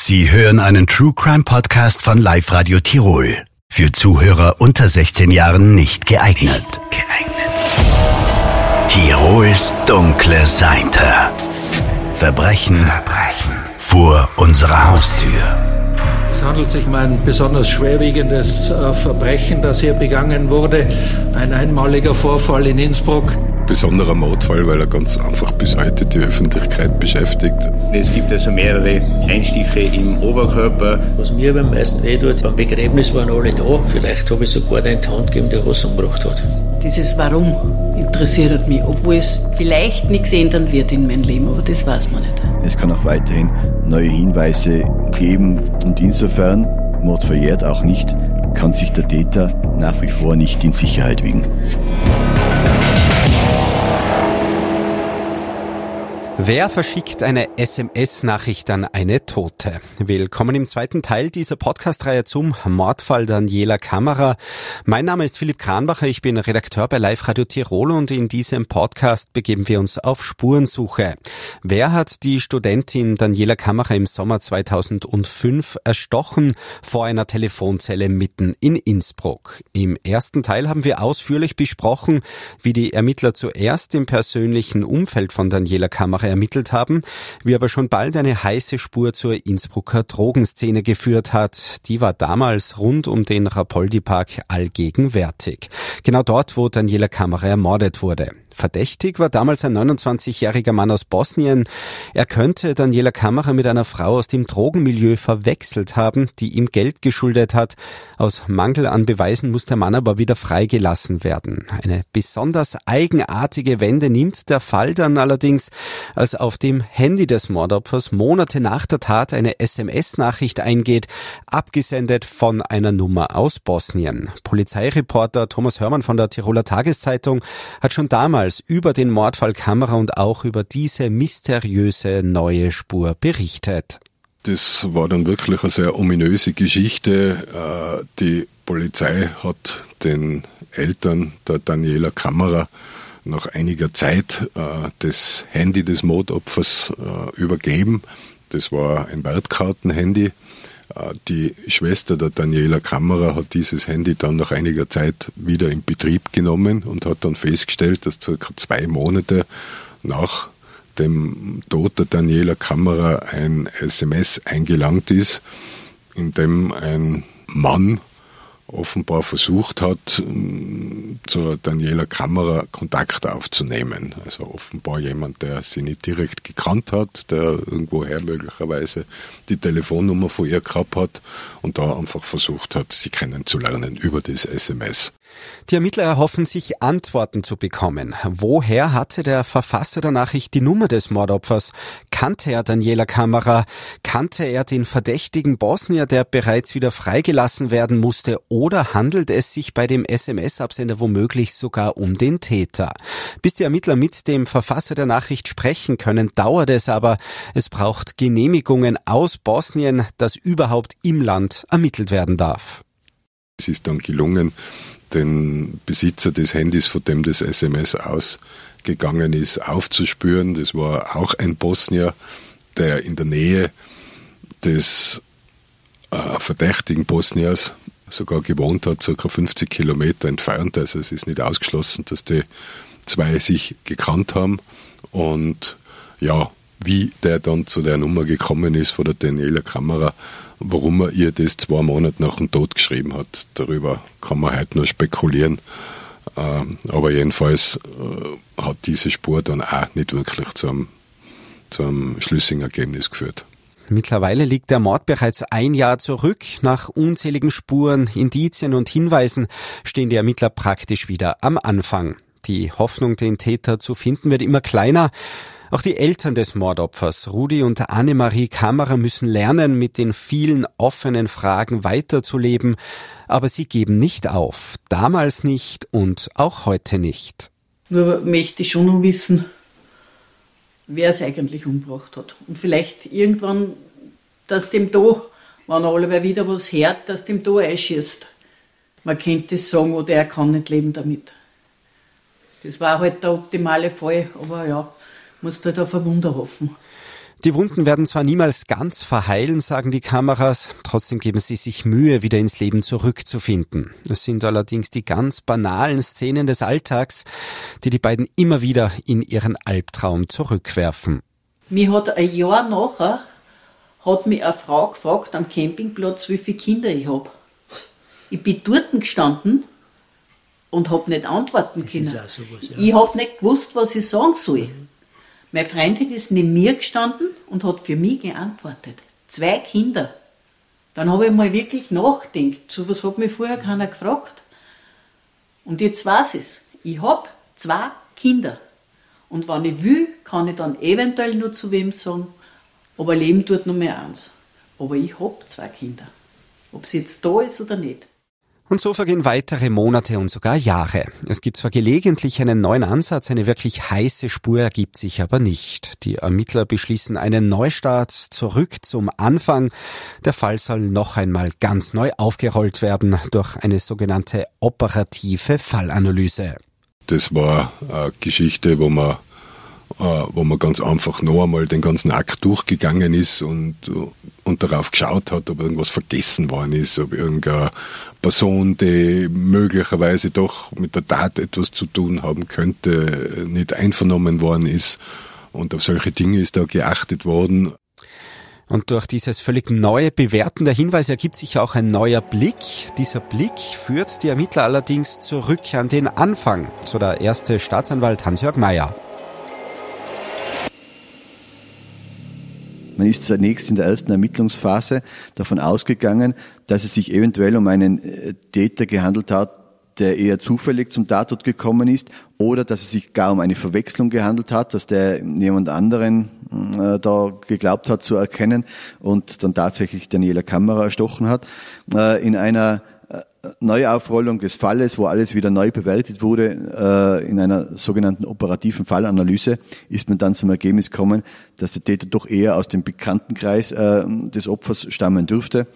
Sie hören einen True Crime Podcast von Live Radio Tirol. Für Zuhörer unter 16 Jahren nicht geeignet. Nicht geeignet. Tirols dunkle Seite. Verbrechen, Verbrechen vor unserer Haustür. Es handelt sich um ein besonders schwerwiegendes äh, Verbrechen, das hier begangen wurde. Ein einmaliger Vorfall in Innsbruck besonderer Mordfall, weil er ganz einfach bis heute die Öffentlichkeit beschäftigt. Es gibt also mehrere Einstiche im Oberkörper. Was mir beim meisten weh tut, beim Begräbnis waren alle da. Vielleicht habe ich sogar den Hand gegeben, der was umgebracht hat. Dieses Warum interessiert mich, obwohl es vielleicht nichts ändern wird in meinem Leben, aber das weiß man nicht. Es kann auch weiterhin neue Hinweise geben und insofern, Mord verjährt auch nicht, kann sich der Täter nach wie vor nicht in Sicherheit wiegen. Wer verschickt eine SMS-Nachricht an eine Tote? Willkommen im zweiten Teil dieser Podcast-Reihe zum Mordfall Daniela Kammerer. Mein Name ist Philipp Kranbacher, ich bin Redakteur bei Live Radio Tirol und in diesem Podcast begeben wir uns auf Spurensuche. Wer hat die Studentin Daniela Kammerer im Sommer 2005 erstochen vor einer Telefonzelle mitten in Innsbruck? Im ersten Teil haben wir ausführlich besprochen, wie die Ermittler zuerst im persönlichen Umfeld von Daniela Kammerer ermittelt haben, wie aber schon bald eine heiße Spur zur Innsbrucker Drogenszene geführt hat. Die war damals rund um den Rapoldi-Park allgegenwärtig. Genau dort, wo Daniela Kammerer ermordet wurde. Verdächtig war damals ein 29-jähriger Mann aus Bosnien. Er könnte Daniela Kammerer mit einer Frau aus dem Drogenmilieu verwechselt haben, die ihm Geld geschuldet hat. Aus Mangel an Beweisen muss der Mann aber wieder freigelassen werden. Eine besonders eigenartige Wende nimmt der Fall dann allerdings, als auf dem Handy des Mordopfers Monate nach der Tat eine SMS-Nachricht eingeht, abgesendet von einer Nummer aus Bosnien. Polizeireporter Thomas Hörmann von der Tiroler Tageszeitung hat schon damals mehrmals über den Mordfall Kamera und auch über diese mysteriöse neue Spur berichtet. Das war dann wirklich eine sehr ominöse Geschichte. Äh, die Polizei hat den Eltern der Daniela Kamera nach einiger Zeit äh, das Handy des Mordopfers äh, übergeben. Das war ein Wertkartenhandy. Äh, die Schwester der Daniela Kammerer hat dieses Handy dann nach einiger Zeit wieder in Betrieb genommen und hat dann festgestellt, dass circa zwei Monate nach dem Tod der Daniela Kammerer ein SMS eingelangt ist, in dem ein Mann offenbar versucht hat, zur Daniela Kammerer Kontakt aufzunehmen. Also offenbar jemand, der sie nicht direkt gekannt hat, der irgendwoher möglicherweise die Telefonnummer von ihr gehabt hat und da einfach versucht hat, sie kennenzulernen über das SMS. Die Ermittler erhoffen sich Antworten zu bekommen. Woher hatte der Verfasser der Nachricht die Nummer des Mordopfers? Kannte er Daniela Kamera? Kannte er den verdächtigen Bosnier, der bereits wieder freigelassen werden musste? Oder handelt es sich bei dem SMS-Absender womöglich sogar um den Täter? Bis die Ermittler mit dem Verfasser der Nachricht sprechen können, dauert es aber. Es braucht Genehmigungen aus Bosnien, dass überhaupt im Land ermittelt werden darf. Es ist dann gelungen, den Besitzer des Handys, von dem das SMS ausgegangen ist, aufzuspüren. Das war auch ein Bosnier, der in der Nähe des äh, verdächtigen Bosniers sogar gewohnt hat, ca. 50 Kilometer entfernt. Also es ist nicht ausgeschlossen, dass die zwei sich gekannt haben. Und ja, wie der dann zu der Nummer gekommen ist von der Daniela Kamera, warum er ihr das zwei Monate nach dem Tod geschrieben hat. Darüber kann man heute nur spekulieren. Ähm, aber jedenfalls äh, hat diese Spur dann auch nicht wirklich zu einem, zu einem schlüssigen Ergebnis geführt. Mittlerweile liegt der Mord bereits ein Jahr zurück. Nach unzähligen Spuren, Indizien und Hinweisen stehen die Ermittler praktisch wieder am Anfang. Die Hoffnung, den Täter zu finden, wird immer kleiner. Auch die Eltern des Mordopfers, Rudi und Annemarie Kammerer, müssen lernen, mit den vielen offenen Fragen weiterzuleben, aber sie geben nicht auf. Damals nicht und auch heute nicht. Nur möchte ich schon noch wissen, wer es eigentlich umgebracht hat. Und vielleicht irgendwann, dass dem da, wenn er alle wieder was hört, dass dem da einschießt. Man könnte es sagen, oder er kann nicht leben damit. Das war halt der optimale Fall, aber ja, musst halt auf ein Wunder hoffen. Die Wunden werden zwar niemals ganz verheilen, sagen die Kameras, trotzdem geben sie sich Mühe, wieder ins Leben zurückzufinden. Es sind allerdings die ganz banalen Szenen des Alltags, die die beiden immer wieder in ihren Albtraum zurückwerfen. Mir hat ein Jahr nachher hat mich eine Frau gefragt am Campingplatz, wie viele Kinder ich habe. Ich bin dort gestanden und habe nicht antworten das können. Sowas, ja. Ich habe nicht gewusst, was ich sagen soll. Mhm. Meine Freundin ist neben mir gestanden und hat für mich geantwortet. Zwei Kinder. Dann habe ich mal wirklich nachgedacht. So was hat mich vorher keiner gefragt. Und jetzt weiß ich es. Ich habe zwei Kinder. Und wenn ich will, kann ich dann eventuell nur zu wem sagen, aber Leben tut nur mehr eins. Aber ich habe zwei Kinder. Ob sie jetzt da ist oder nicht. Und so vergehen weitere Monate und sogar Jahre. Es gibt zwar gelegentlich einen neuen Ansatz, eine wirklich heiße Spur ergibt sich aber nicht. Die Ermittler beschließen einen Neustart zurück zum Anfang. Der Fall soll noch einmal ganz neu aufgerollt werden durch eine sogenannte operative Fallanalyse. Das war eine Geschichte, wo man wo man ganz einfach noch einmal den ganzen Akt durchgegangen ist und, und darauf geschaut hat, ob irgendwas vergessen worden ist, ob irgendeine Person, die möglicherweise doch mit der Tat etwas zu tun haben könnte, nicht einvernommen worden ist. Und auf solche Dinge ist da geachtet worden. Und durch dieses völlig neue Bewerten der Hinweise ergibt sich auch ein neuer Blick. Dieser Blick führt die Ermittler allerdings zurück an den Anfang, so der erste Staatsanwalt Hans-Jörg Mayer. Man ist zunächst in der ersten Ermittlungsphase davon ausgegangen, dass es sich eventuell um einen äh, Täter gehandelt hat, der eher zufällig zum Tatort gekommen ist oder dass es sich gar um eine Verwechslung gehandelt hat, dass der jemand anderen äh, da geglaubt hat zu erkennen und dann tatsächlich Daniela Kamera erstochen hat. Äh, in einer Neuaufrollung des Falles, wo alles wieder neu bewertet wurde, äh, in einer sogenannten operativen Fallanalyse, ist man dann zum Ergebnis gekommen, dass der Täter doch eher aus dem Bekanntenkreis äh, des Opfers stammen dürfte.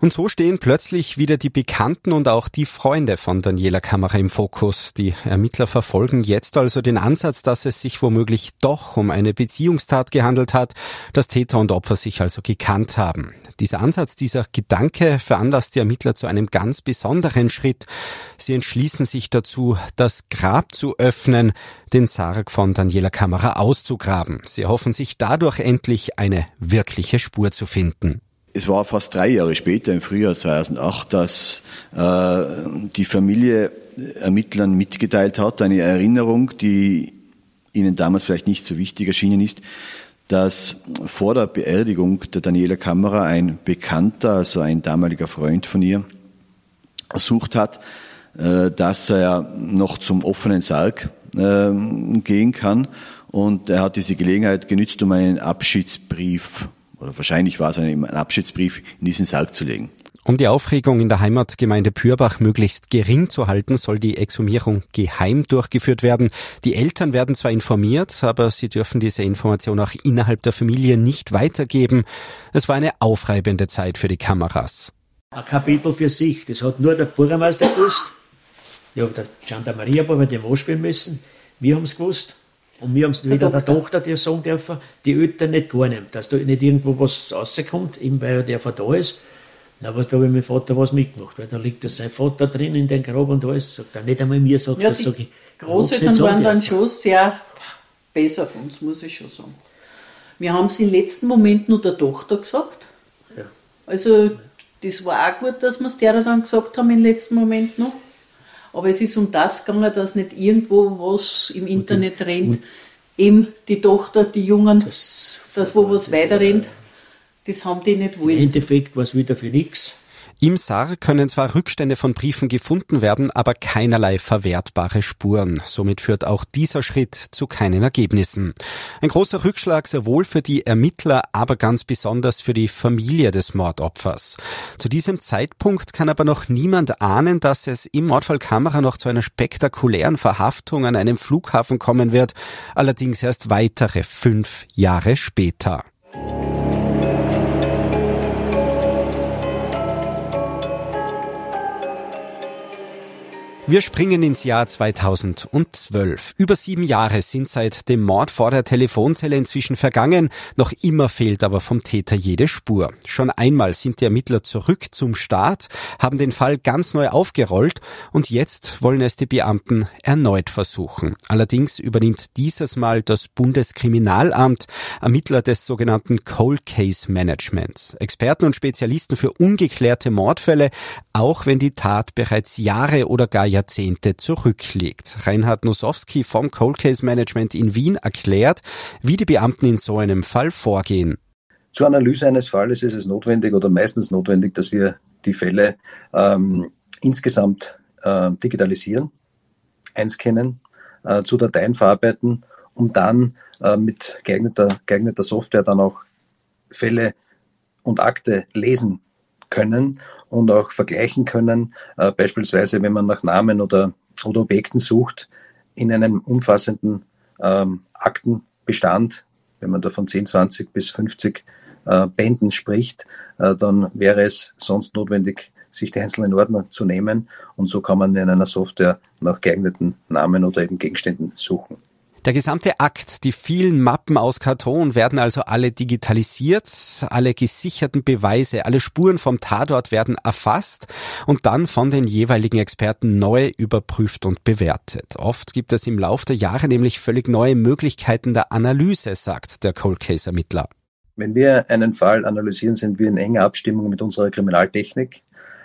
Und so stehen plötzlich wieder die Bekannten und auch die Freunde von Daniela Kamera im Fokus. Die Ermittler verfolgen jetzt also den Ansatz, dass es sich womöglich doch um eine Beziehungstat gehandelt hat, dass Täter und Opfer sich also gekannt haben. Dieser Ansatz, dieser Gedanke veranlasst die Ermittler zu einem ganz besonderen Schritt. Sie entschließen sich dazu, das Grab zu öffnen, den Sarg von Daniela Kamera auszugraben. Sie hoffen sich dadurch endlich eine wirkliche Spur zu finden. Es war fast drei Jahre später, im Frühjahr 2008, dass äh, die Familie Ermittlern mitgeteilt hat, eine Erinnerung, die ihnen damals vielleicht nicht so wichtig erschienen ist, dass vor der Beerdigung der Daniela Kamera ein Bekannter, also ein damaliger Freund von ihr, ersucht hat, äh, dass er noch zum offenen Sarg äh, gehen kann. Und er hat diese Gelegenheit genützt, um einen Abschiedsbrief oder wahrscheinlich war es ein Abschiedsbrief, in diesen Sarg zu legen. Um die Aufregung in der Heimatgemeinde Pürbach möglichst gering zu halten, soll die Exhumierung geheim durchgeführt werden. Die Eltern werden zwar informiert, aber sie dürfen diese Information auch innerhalb der Familie nicht weitergeben. Es war eine aufreibende Zeit für die Kameras. Ein Kapitel für sich, das hat nur der Bürgermeister gewusst. Ja, der Gendarmerie aber dem anspielen müssen. Wir haben es gewusst. Und wir haben es wieder der Tochter dir sagen dürfen, die Eltern nicht gar nicht, dass da nicht irgendwo was rauskommt, eben weil der von da ist. Na, was da habe ich mein Vater was mitgemacht, weil da liegt ja sein Vater drin in den Grab und alles. Sagt er nicht einmal mir, sagt ja, das, sag ich. Großeltern waren dann schon sehr besser von uns, muss ich schon sagen. Wir haben es im letzten Moment nur der Tochter gesagt. Ja. Also, das war auch gut, dass wir es der dann gesagt haben im letzten Moment noch. Aber es ist um das gegangen, dass nicht irgendwo was im Internet und, rennt. Und Eben die Tochter, die Jungen, das, das wo was weiter rennt, das haben die nicht wollen. Im Endeffekt war es wieder für nichts. Im Sarg können zwar Rückstände von Briefen gefunden werden, aber keinerlei verwertbare Spuren. Somit führt auch dieser Schritt zu keinen Ergebnissen. Ein großer Rückschlag sowohl für die Ermittler, aber ganz besonders für die Familie des Mordopfers. Zu diesem Zeitpunkt kann aber noch niemand ahnen, dass es im Mordfall Kamera noch zu einer spektakulären Verhaftung an einem Flughafen kommen wird, allerdings erst weitere fünf Jahre später. Wir springen ins Jahr 2012. Über sieben Jahre sind seit dem Mord vor der Telefonzelle inzwischen vergangen. Noch immer fehlt aber vom Täter jede Spur. Schon einmal sind die Ermittler zurück zum Start, haben den Fall ganz neu aufgerollt und jetzt wollen es die Beamten erneut versuchen. Allerdings übernimmt dieses Mal das Bundeskriminalamt Ermittler des sogenannten Cold Case Managements. Experten und Spezialisten für ungeklärte Mordfälle, auch wenn die Tat bereits Jahre oder gar Jahrzehnte zurückliegt. Reinhard Nusowski vom Cold Case Management in Wien erklärt, wie die Beamten in so einem Fall vorgehen. Zur Analyse eines Falles ist es notwendig oder meistens notwendig, dass wir die Fälle ähm, insgesamt äh, digitalisieren, einscannen, äh, zu Dateien verarbeiten, um dann äh, mit geeigneter, geeigneter Software dann auch Fälle und Akte lesen können und auch vergleichen können. Äh, beispielsweise, wenn man nach Namen oder, oder Objekten sucht, in einem umfassenden ähm, Aktenbestand, wenn man da von 10, 20 bis 50 äh, Bänden spricht, äh, dann wäre es sonst notwendig, sich die einzelnen Ordner zu nehmen und so kann man in einer Software nach geeigneten Namen oder eben Gegenständen suchen. Der gesamte Akt, die vielen Mappen aus Karton werden also alle digitalisiert, alle gesicherten Beweise, alle Spuren vom Tatort werden erfasst und dann von den jeweiligen Experten neu überprüft und bewertet. Oft gibt es im Laufe der Jahre nämlich völlig neue Möglichkeiten der Analyse, sagt der Cold Case Ermittler. Wenn wir einen Fall analysieren, sind wir in enger Abstimmung mit unserer Kriminaltechnik,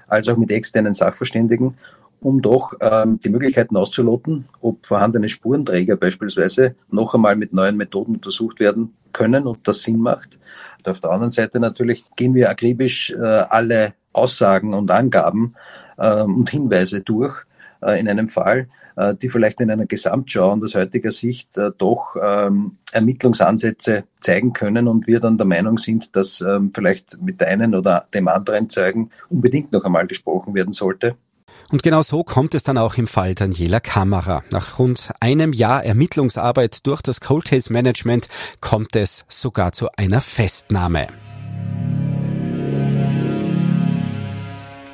als auch mit externen Sachverständigen um doch ähm, die Möglichkeiten auszuloten, ob vorhandene Spurenträger beispielsweise noch einmal mit neuen Methoden untersucht werden können und das Sinn macht. Und auf der anderen Seite natürlich gehen wir akribisch äh, alle Aussagen und Angaben äh, und Hinweise durch äh, in einem Fall, äh, die vielleicht in einer Gesamtschau und aus heutiger Sicht äh, doch ähm, Ermittlungsansätze zeigen können und wir dann der Meinung sind, dass ähm, vielleicht mit der einen oder dem anderen Zeugen unbedingt noch einmal gesprochen werden sollte. Und genau so kommt es dann auch im Fall Daniela Kammerer. Nach rund einem Jahr Ermittlungsarbeit durch das Cold Case Management kommt es sogar zu einer Festnahme.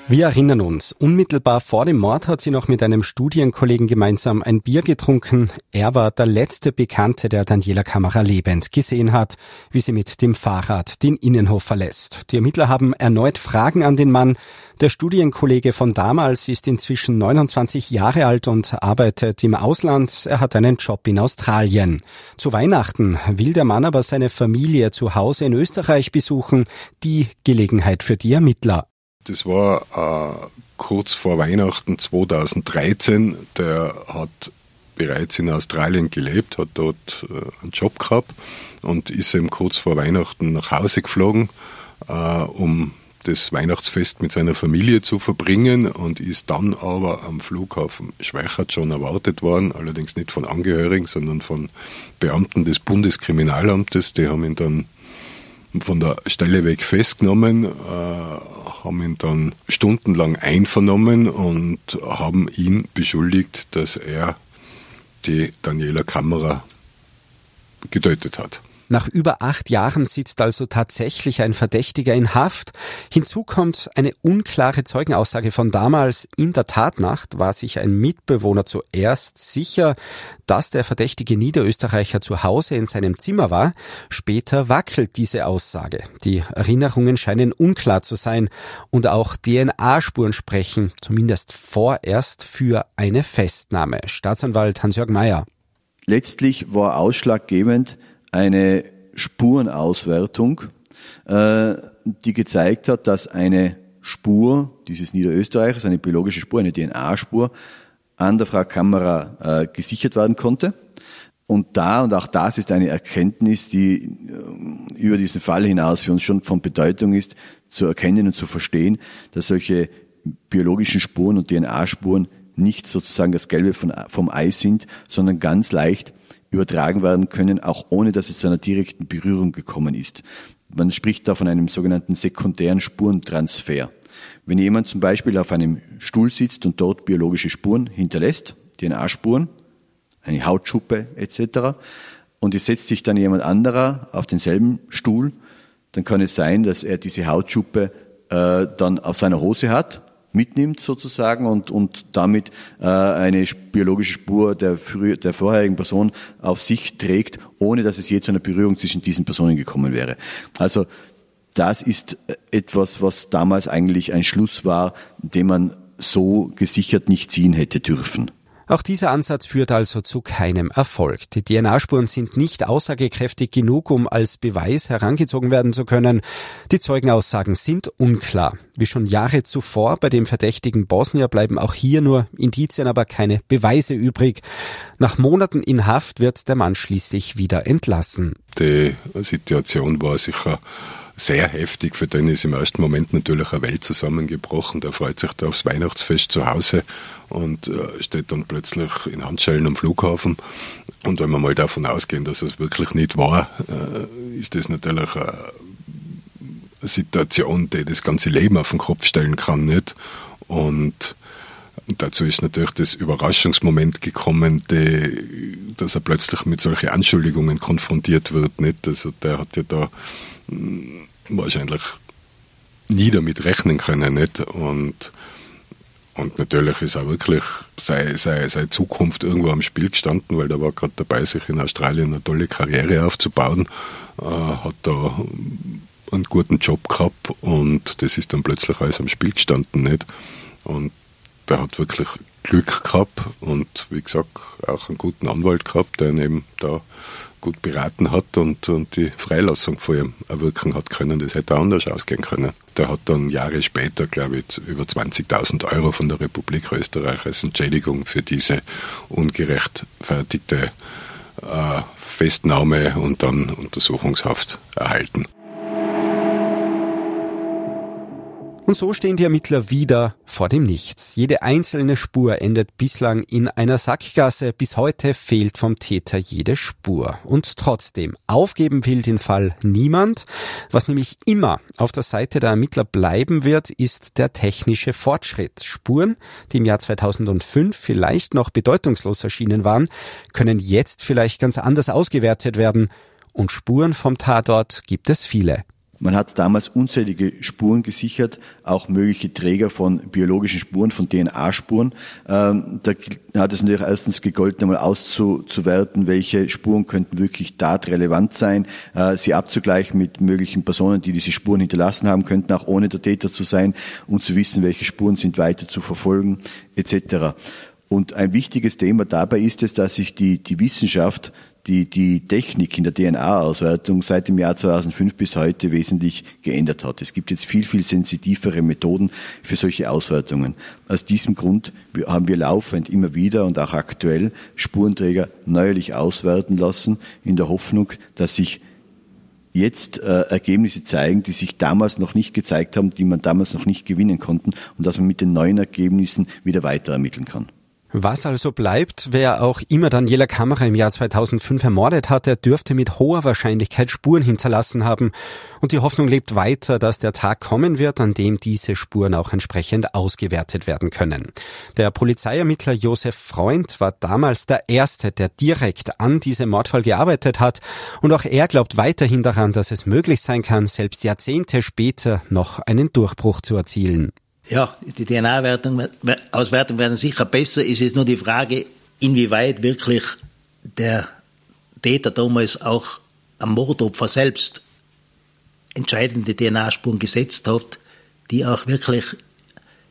Wir erinnern uns, unmittelbar vor dem Mord hat sie noch mit einem Studienkollegen gemeinsam ein Bier getrunken. Er war der letzte Bekannte, der Daniela Kamera lebend gesehen hat, wie sie mit dem Fahrrad den Innenhof verlässt. Die Ermittler haben erneut Fragen an den Mann. Der Studienkollege von damals ist inzwischen 29 Jahre alt und arbeitet im Ausland. Er hat einen Job in Australien. Zu Weihnachten will der Mann aber seine Familie zu Hause in Österreich besuchen. Die Gelegenheit für die Ermittler. Das war äh, kurz vor Weihnachten 2013. Der hat bereits in Australien gelebt, hat dort äh, einen Job gehabt und ist eben kurz vor Weihnachten nach Hause geflogen, äh, um das Weihnachtsfest mit seiner Familie zu verbringen und ist dann aber am Flughafen Schweichert schon erwartet worden, allerdings nicht von Angehörigen, sondern von Beamten des Bundeskriminalamtes. Die haben ihn dann von der Stelle weg festgenommen, äh, haben ihn dann stundenlang einvernommen und haben ihn beschuldigt, dass er die Daniela Kammerer getötet hat. Nach über acht Jahren sitzt also tatsächlich ein Verdächtiger in Haft. Hinzu kommt eine unklare Zeugenaussage von damals. In der Tatnacht war sich ein Mitbewohner zuerst sicher, dass der verdächtige Niederösterreicher zu Hause in seinem Zimmer war. Später wackelt diese Aussage. Die Erinnerungen scheinen unklar zu sein und auch DNA-Spuren sprechen, zumindest vorerst, für eine Festnahme. Staatsanwalt Hans-Jörg Mayer. Letztlich war ausschlaggebend, eine Spurenauswertung, äh, die gezeigt hat, dass eine Spur dieses Niederösterreichers, eine biologische Spur, eine DNA-Spur, an der Frau Kamera äh, gesichert werden konnte. Und da, und auch das ist eine Erkenntnis, die äh, über diesen Fall hinaus für uns schon von Bedeutung ist, zu erkennen und zu verstehen, dass solche biologischen Spuren und DNA-Spuren nicht sozusagen das Gelbe von, vom Ei sind, sondern ganz leicht übertragen werden können, auch ohne dass es zu einer direkten Berührung gekommen ist. Man spricht da von einem sogenannten sekundären Spurentransfer. Wenn jemand zum Beispiel auf einem Stuhl sitzt und dort biologische Spuren hinterlässt, DNA-Spuren, eine Hautschuppe etc., und es setzt sich dann jemand anderer auf denselben Stuhl, dann kann es sein, dass er diese Hautschuppe äh, dann auf seiner Hose hat mitnimmt sozusagen und, und damit äh, eine biologische Spur der, der vorherigen Person auf sich trägt, ohne dass es je zu einer Berührung zwischen diesen Personen gekommen wäre. Also das ist etwas, was damals eigentlich ein Schluss war, den man so gesichert nicht ziehen hätte dürfen. Auch dieser Ansatz führt also zu keinem Erfolg. Die DNA-Spuren sind nicht aussagekräftig genug, um als Beweis herangezogen werden zu können. Die Zeugenaussagen sind unklar. Wie schon Jahre zuvor bei dem verdächtigen Bosnier bleiben auch hier nur Indizien, aber keine Beweise übrig. Nach Monaten in Haft wird der Mann schließlich wieder entlassen. Die Situation war sicher sehr heftig. Für den ist im ersten Moment natürlich eine Welt zusammengebrochen. Der freut sich da aufs Weihnachtsfest zu Hause und äh, steht dann plötzlich in Handschellen am Flughafen. Und wenn wir mal davon ausgehen, dass es wirklich nicht war, äh, ist das natürlich eine Situation, die das ganze Leben auf den Kopf stellen kann, nicht? Und dazu ist natürlich das Überraschungsmoment gekommen, die, dass er plötzlich mit solchen Anschuldigungen konfrontiert wird, nicht? Also der hat ja da wahrscheinlich nie damit rechnen können. Nicht? Und, und natürlich ist auch wirklich seine, seine, seine Zukunft irgendwo am Spiel gestanden, weil er war gerade dabei, sich in Australien eine tolle Karriere aufzubauen, äh, hat da einen guten Job gehabt und das ist dann plötzlich alles am Spiel gestanden. Nicht? Und der hat wirklich Glück gehabt und wie gesagt auch einen guten Anwalt gehabt, der ihn eben da gut beraten hat und, und die Freilassung vor ihm erwirken hat können. Das hätte anders ausgehen können. Der hat dann Jahre später, glaube ich, über 20.000 Euro von der Republik Österreich als Entschädigung für diese ungerechtfertigte äh, Festnahme und dann Untersuchungshaft erhalten. Und so stehen die Ermittler wieder vor dem Nichts. Jede einzelne Spur endet bislang in einer Sackgasse. Bis heute fehlt vom Täter jede Spur. Und trotzdem, aufgeben will den Fall niemand. Was nämlich immer auf der Seite der Ermittler bleiben wird, ist der technische Fortschritt. Spuren, die im Jahr 2005 vielleicht noch bedeutungslos erschienen waren, können jetzt vielleicht ganz anders ausgewertet werden. Und Spuren vom Tatort gibt es viele. Man hat damals unzählige Spuren gesichert, auch mögliche Träger von biologischen Spuren, von DNA-Spuren. Ähm, da hat es natürlich erstens gegolten, einmal auszuwerten, welche Spuren könnten wirklich tatrelevant sein, äh, sie abzugleichen mit möglichen Personen, die diese Spuren hinterlassen haben könnten, auch ohne der Täter zu sein, und zu wissen, welche Spuren sind weiter zu verfolgen, etc. Und ein wichtiges Thema dabei ist es, dass sich die, die Wissenschaft die, die Technik in der DNA-Auswertung seit dem Jahr 2005 bis heute wesentlich geändert hat. Es gibt jetzt viel, viel sensitivere Methoden für solche Auswertungen. Aus diesem Grund haben wir laufend immer wieder und auch aktuell Spurenträger neuerlich auswerten lassen, in der Hoffnung, dass sich jetzt äh, Ergebnisse zeigen, die sich damals noch nicht gezeigt haben, die man damals noch nicht gewinnen konnten und dass man mit den neuen Ergebnissen wieder weiter ermitteln kann. Was also bleibt, wer auch immer Daniela Kammerer im Jahr 2005 ermordet hat, der dürfte mit hoher Wahrscheinlichkeit Spuren hinterlassen haben. Und die Hoffnung lebt weiter, dass der Tag kommen wird, an dem diese Spuren auch entsprechend ausgewertet werden können. Der Polizeiermittler Josef Freund war damals der Erste, der direkt an diesem Mordfall gearbeitet hat. Und auch er glaubt weiterhin daran, dass es möglich sein kann, selbst Jahrzehnte später noch einen Durchbruch zu erzielen. Ja, die DNA-Auswertung werden sicher besser. Es ist nur die Frage, inwieweit wirklich der Täter damals auch am Mordopfer selbst entscheidende DNA-Spuren gesetzt hat, die auch wirklich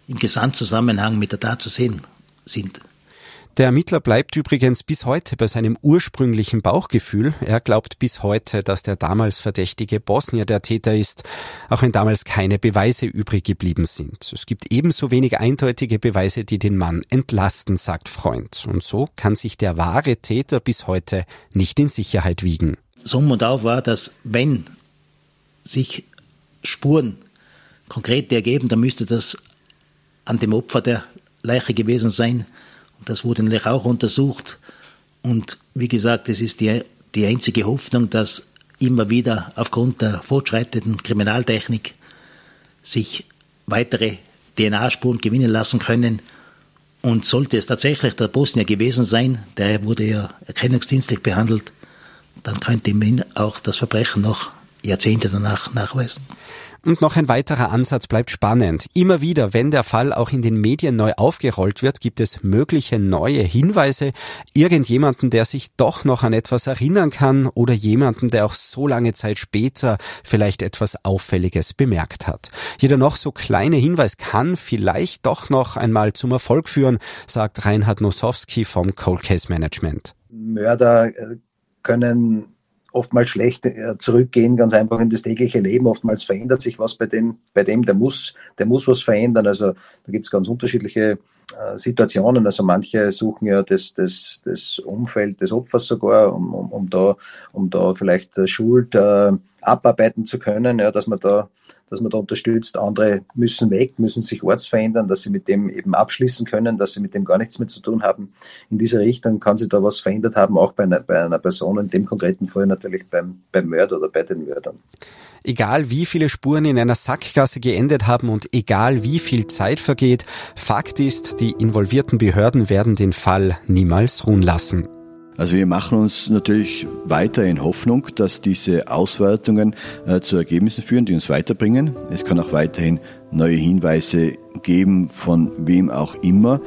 im Gesamtzusammenhang mit der Tat zu sehen sind. Der Ermittler bleibt übrigens bis heute bei seinem ursprünglichen Bauchgefühl. Er glaubt bis heute, dass der damals verdächtige Bosnier der Täter ist, auch wenn damals keine Beweise übrig geblieben sind. Es gibt ebenso wenig eindeutige Beweise, die den Mann entlasten, sagt Freund. Und so kann sich der wahre Täter bis heute nicht in Sicherheit wiegen. Summ und auf war, dass wenn sich Spuren konkret ergeben, dann müsste das an dem Opfer der Leiche gewesen sein, das wurde natürlich auch untersucht. Und wie gesagt, es ist die, die einzige Hoffnung, dass immer wieder aufgrund der fortschreitenden Kriminaltechnik sich weitere DNA-Spuren gewinnen lassen können. Und sollte es tatsächlich der Bosnier gewesen sein, der wurde ja erkennungsdienstlich behandelt, dann könnte man auch das Verbrechen noch Jahrzehnte danach nachweisen. Und noch ein weiterer Ansatz bleibt spannend. Immer wieder, wenn der Fall auch in den Medien neu aufgerollt wird, gibt es mögliche neue Hinweise, irgendjemanden, der sich doch noch an etwas erinnern kann oder jemanden, der auch so lange Zeit später vielleicht etwas Auffälliges bemerkt hat. Jeder noch so kleine Hinweis kann vielleicht doch noch einmal zum Erfolg führen, sagt Reinhard Nosowski vom Cold Case Management. Mörder äh, können oftmals schlecht äh, zurückgehen, ganz einfach in das tägliche Leben. Oftmals verändert sich was bei dem, bei dem, der muss, der muss was verändern. Also da gibt es ganz unterschiedliche äh, Situationen. Also manche suchen ja das, das, das Umfeld des Opfers sogar, um, um, um da, um da vielleicht Schuld äh, abarbeiten zu können, ja, dass man da dass man da unterstützt. Andere müssen weg, müssen sich ortsverändern, dass sie mit dem eben abschließen können, dass sie mit dem gar nichts mehr zu tun haben. In dieser Richtung kann sich da was verändert haben, auch bei einer, bei einer Person, in dem konkreten Fall natürlich beim, beim Mörder oder bei den Mördern. Egal wie viele Spuren in einer Sackgasse geendet haben und egal wie viel Zeit vergeht, Fakt ist, die involvierten Behörden werden den Fall niemals ruhen lassen. Also wir machen uns natürlich weiter in Hoffnung, dass diese Auswertungen äh, zu Ergebnissen führen, die uns weiterbringen. Es kann auch weiterhin neue Hinweise geben, von wem auch immer.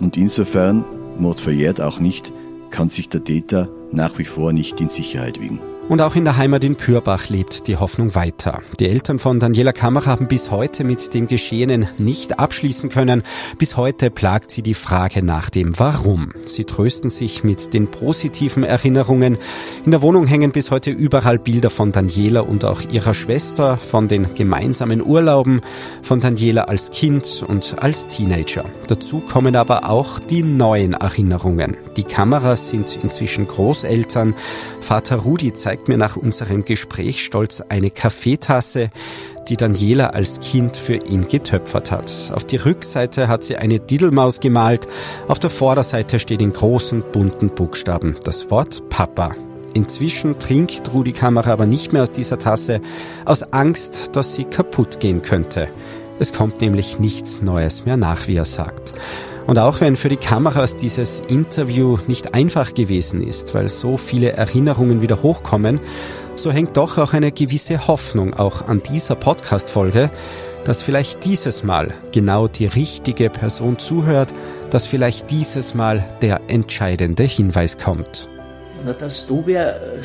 Und insofern, Mord verjährt auch nicht, kann sich der Täter nach wie vor nicht in Sicherheit wiegen. Und auch in der Heimat in Pürbach lebt die Hoffnung weiter. Die Eltern von Daniela Kammer haben bis heute mit dem Geschehenen nicht abschließen können. Bis heute plagt sie die Frage nach dem Warum. Sie trösten sich mit den positiven Erinnerungen. In der Wohnung hängen bis heute überall Bilder von Daniela und auch ihrer Schwester, von den gemeinsamen Urlauben, von Daniela als Kind und als Teenager. Dazu kommen aber auch die neuen Erinnerungen. Die Kameras sind inzwischen Großeltern. Vater Rudi zeigt zeigt mir nach unserem Gespräch stolz eine Kaffeetasse, die Daniela als Kind für ihn getöpfert hat. Auf die Rückseite hat sie eine Diddlemaus gemalt, auf der Vorderseite steht in großen bunten Buchstaben das Wort Papa. Inzwischen trinkt Rudi Kamera aber nicht mehr aus dieser Tasse, aus Angst, dass sie kaputt gehen könnte. Es kommt nämlich nichts Neues mehr nach, wie er sagt. Und auch wenn für die Kameras dieses Interview nicht einfach gewesen ist, weil so viele Erinnerungen wieder hochkommen, so hängt doch auch eine gewisse Hoffnung auch an dieser Podcast-Folge, dass vielleicht dieses Mal genau die richtige Person zuhört, dass vielleicht dieses Mal der entscheidende Hinweis kommt. Na, dass du wer äh,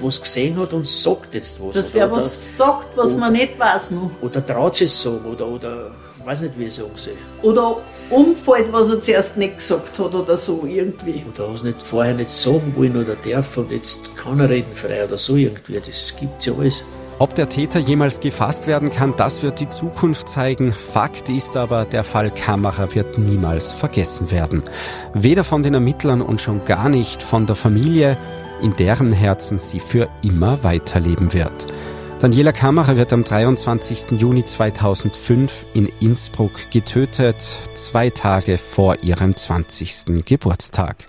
was gesehen hat und sagt jetzt was. Dass wer was sagt, was oder, man nicht weiß noch. Oder traut es sagen oder, oder weiß nicht, wie ich sagen soll. Oder umfällt, was er zuerst nicht gesagt hat oder so irgendwie. Oder was nicht vorher nicht sagen wollen oder darf und jetzt kann er reden frei oder so irgendwie. Das gibt's ja alles. Ob der Täter jemals gefasst werden kann, das wird die Zukunft zeigen. Fakt ist aber, der Fall Kamera wird niemals vergessen werden. Weder von den Ermittlern und schon gar nicht von der Familie, in deren Herzen sie für immer weiterleben wird. Daniela Kammerer wird am 23. Juni 2005 in Innsbruck getötet, zwei Tage vor ihrem 20. Geburtstag.